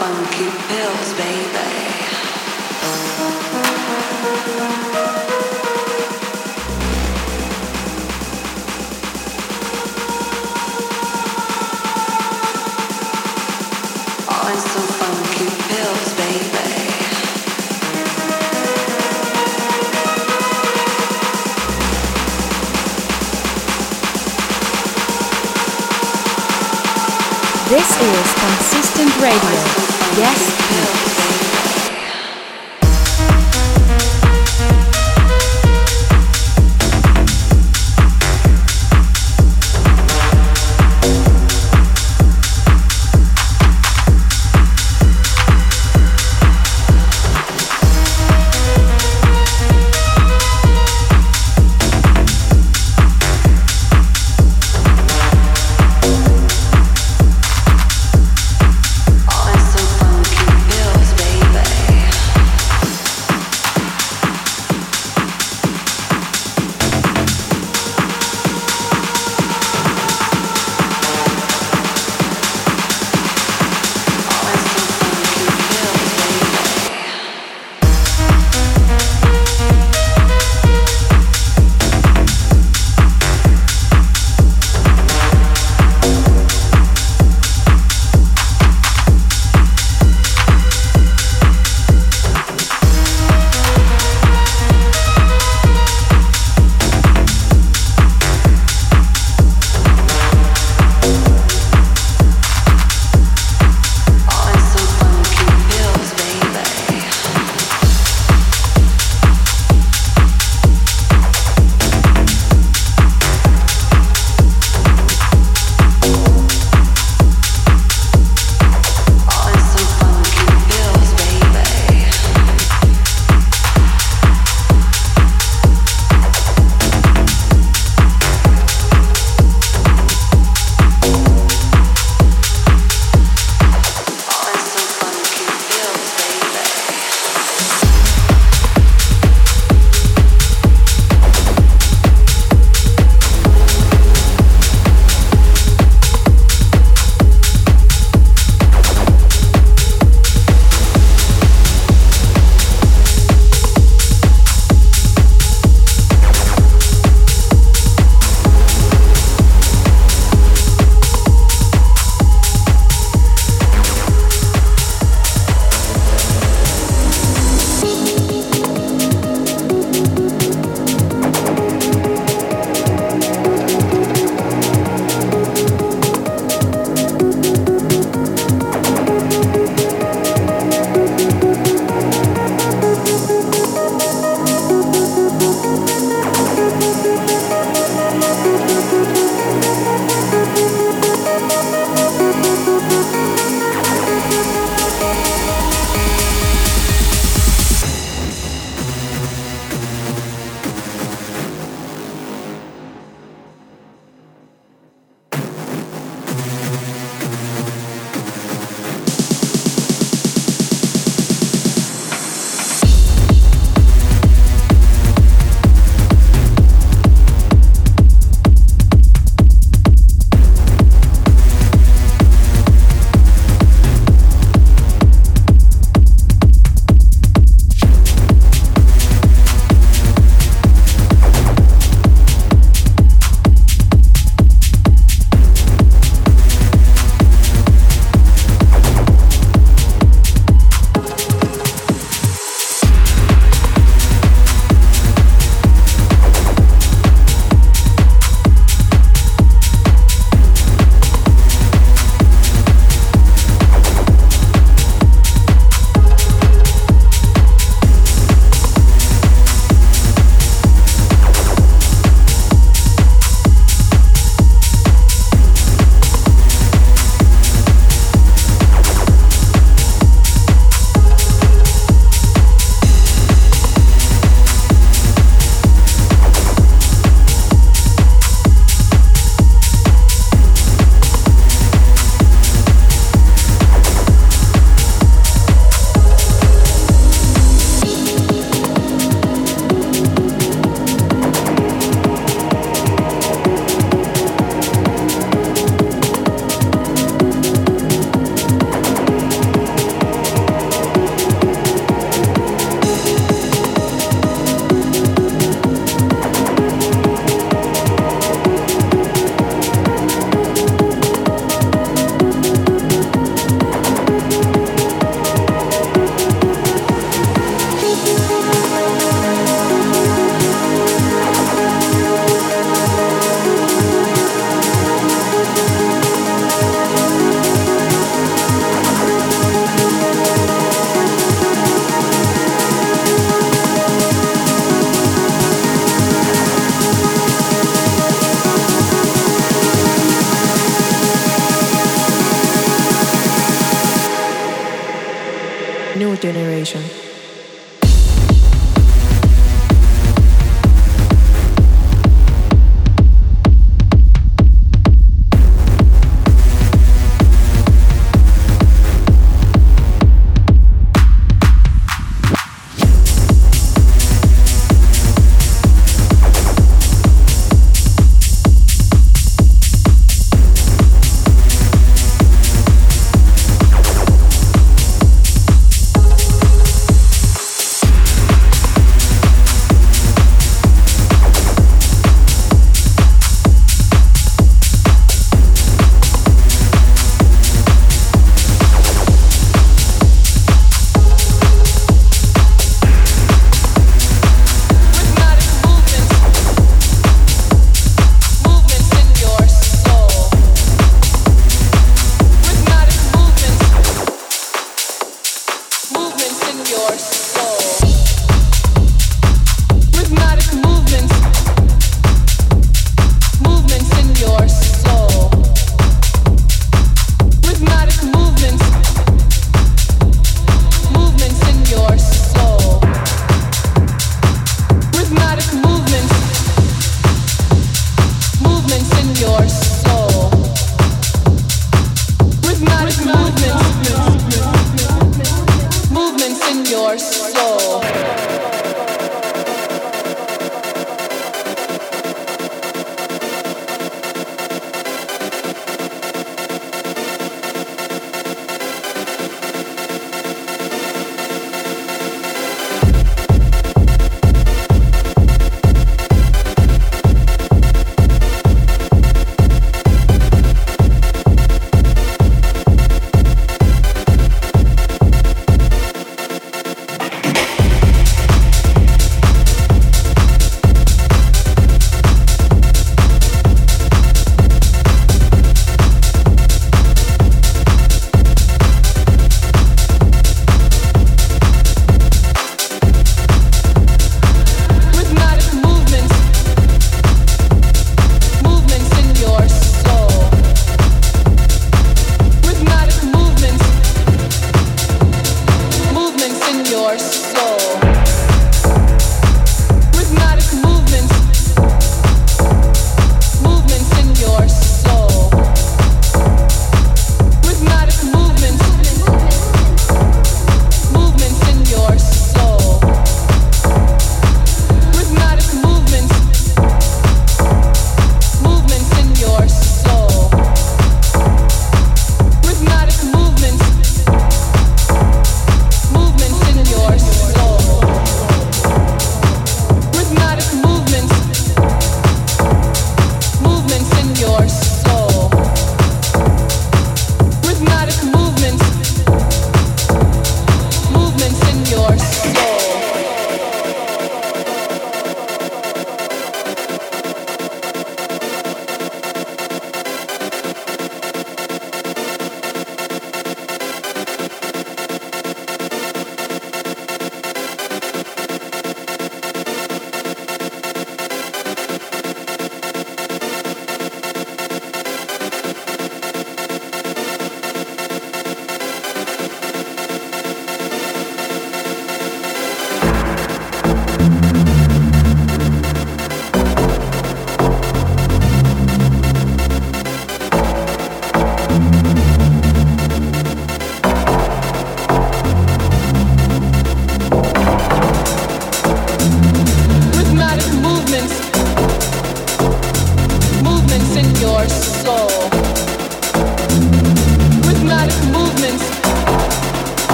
Pills,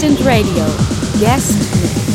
Instant Radio. Guest mix.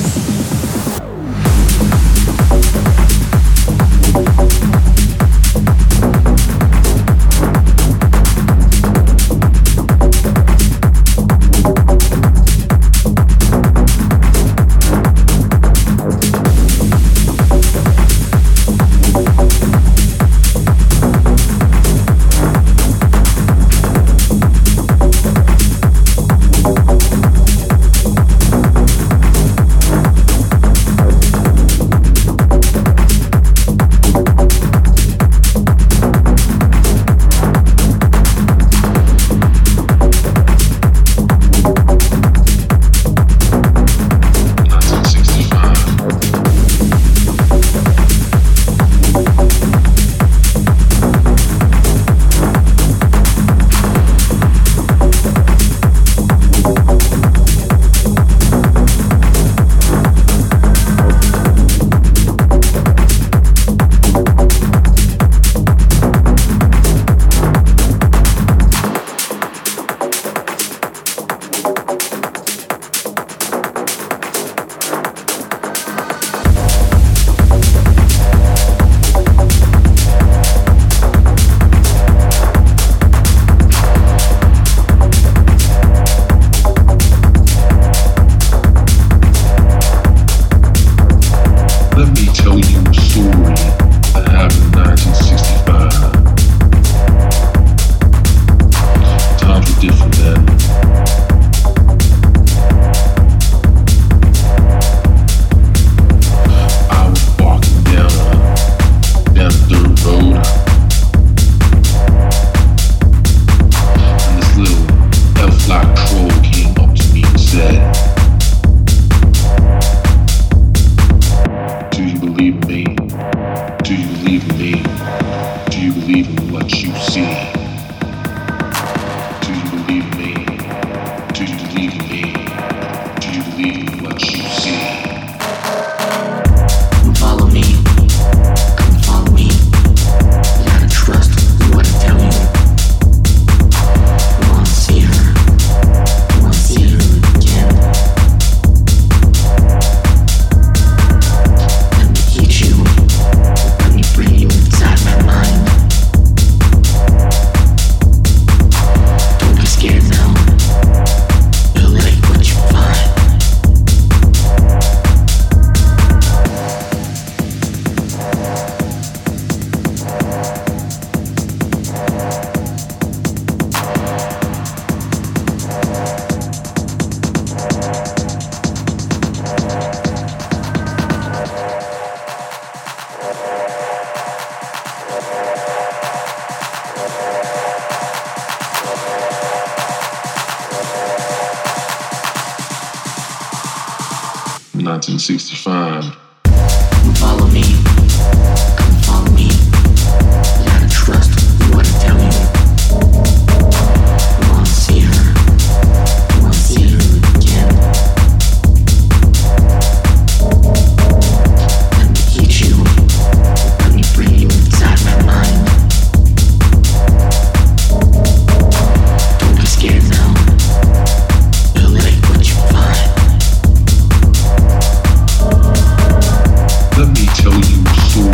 Soul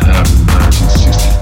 1960.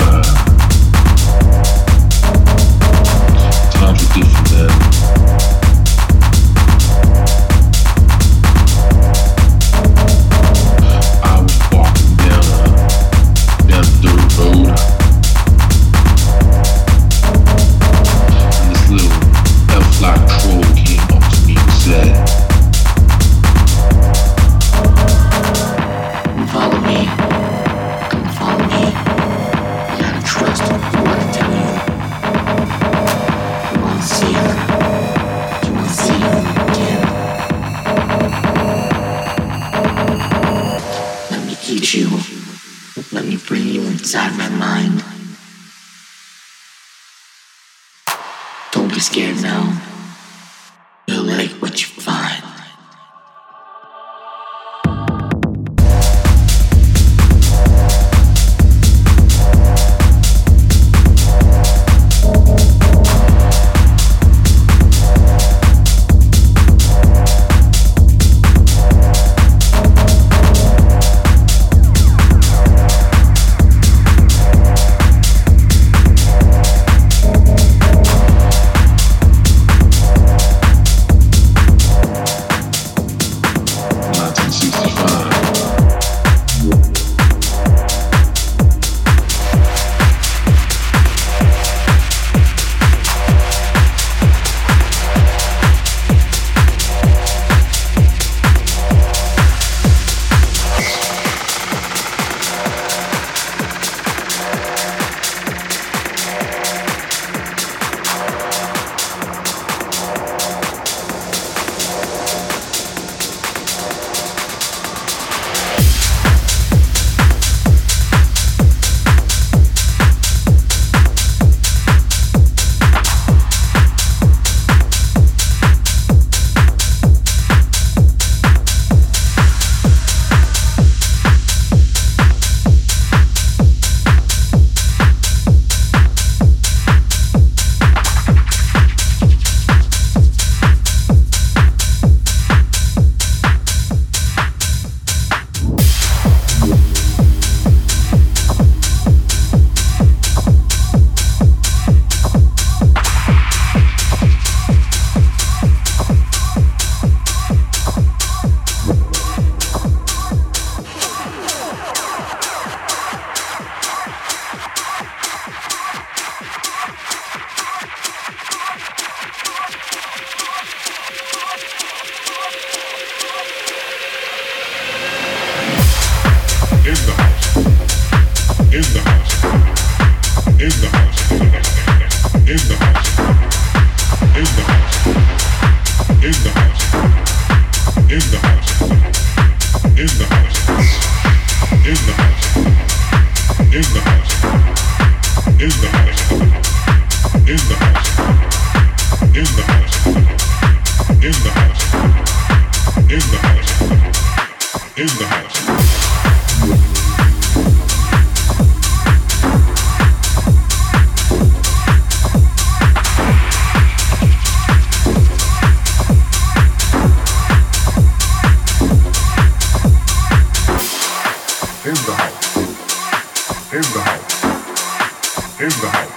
The underground,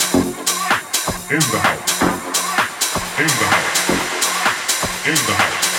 where your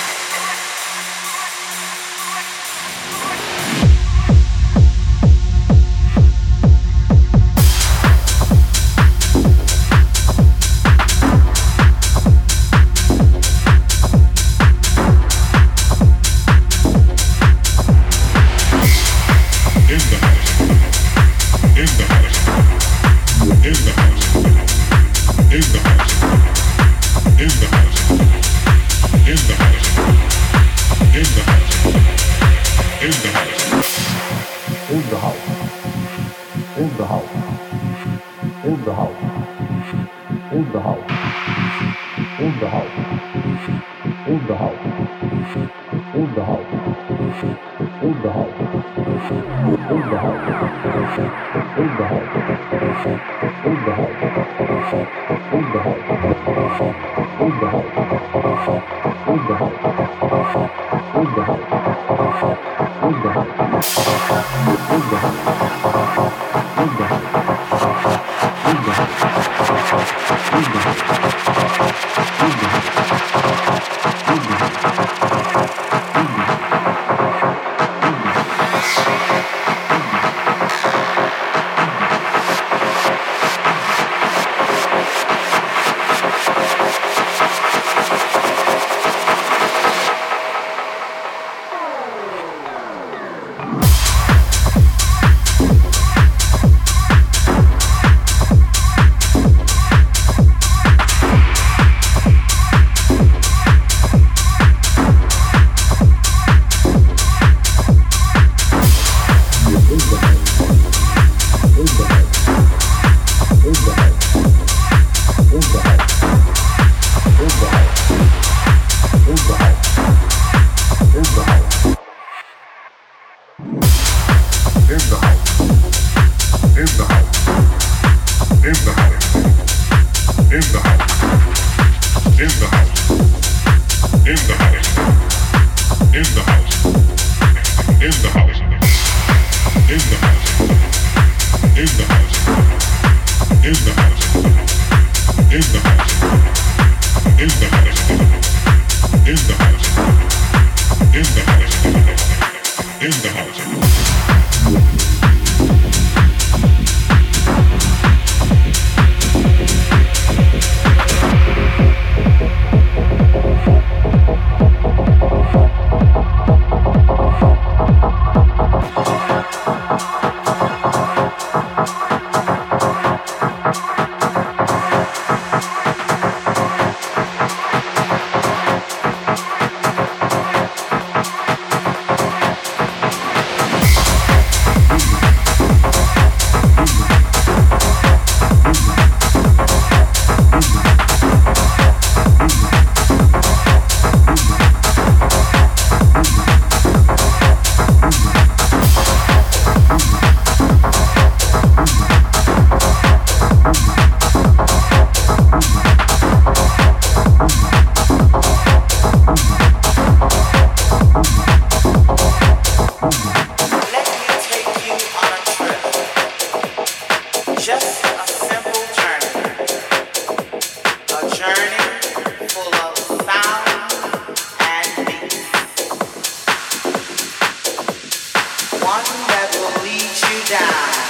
Show.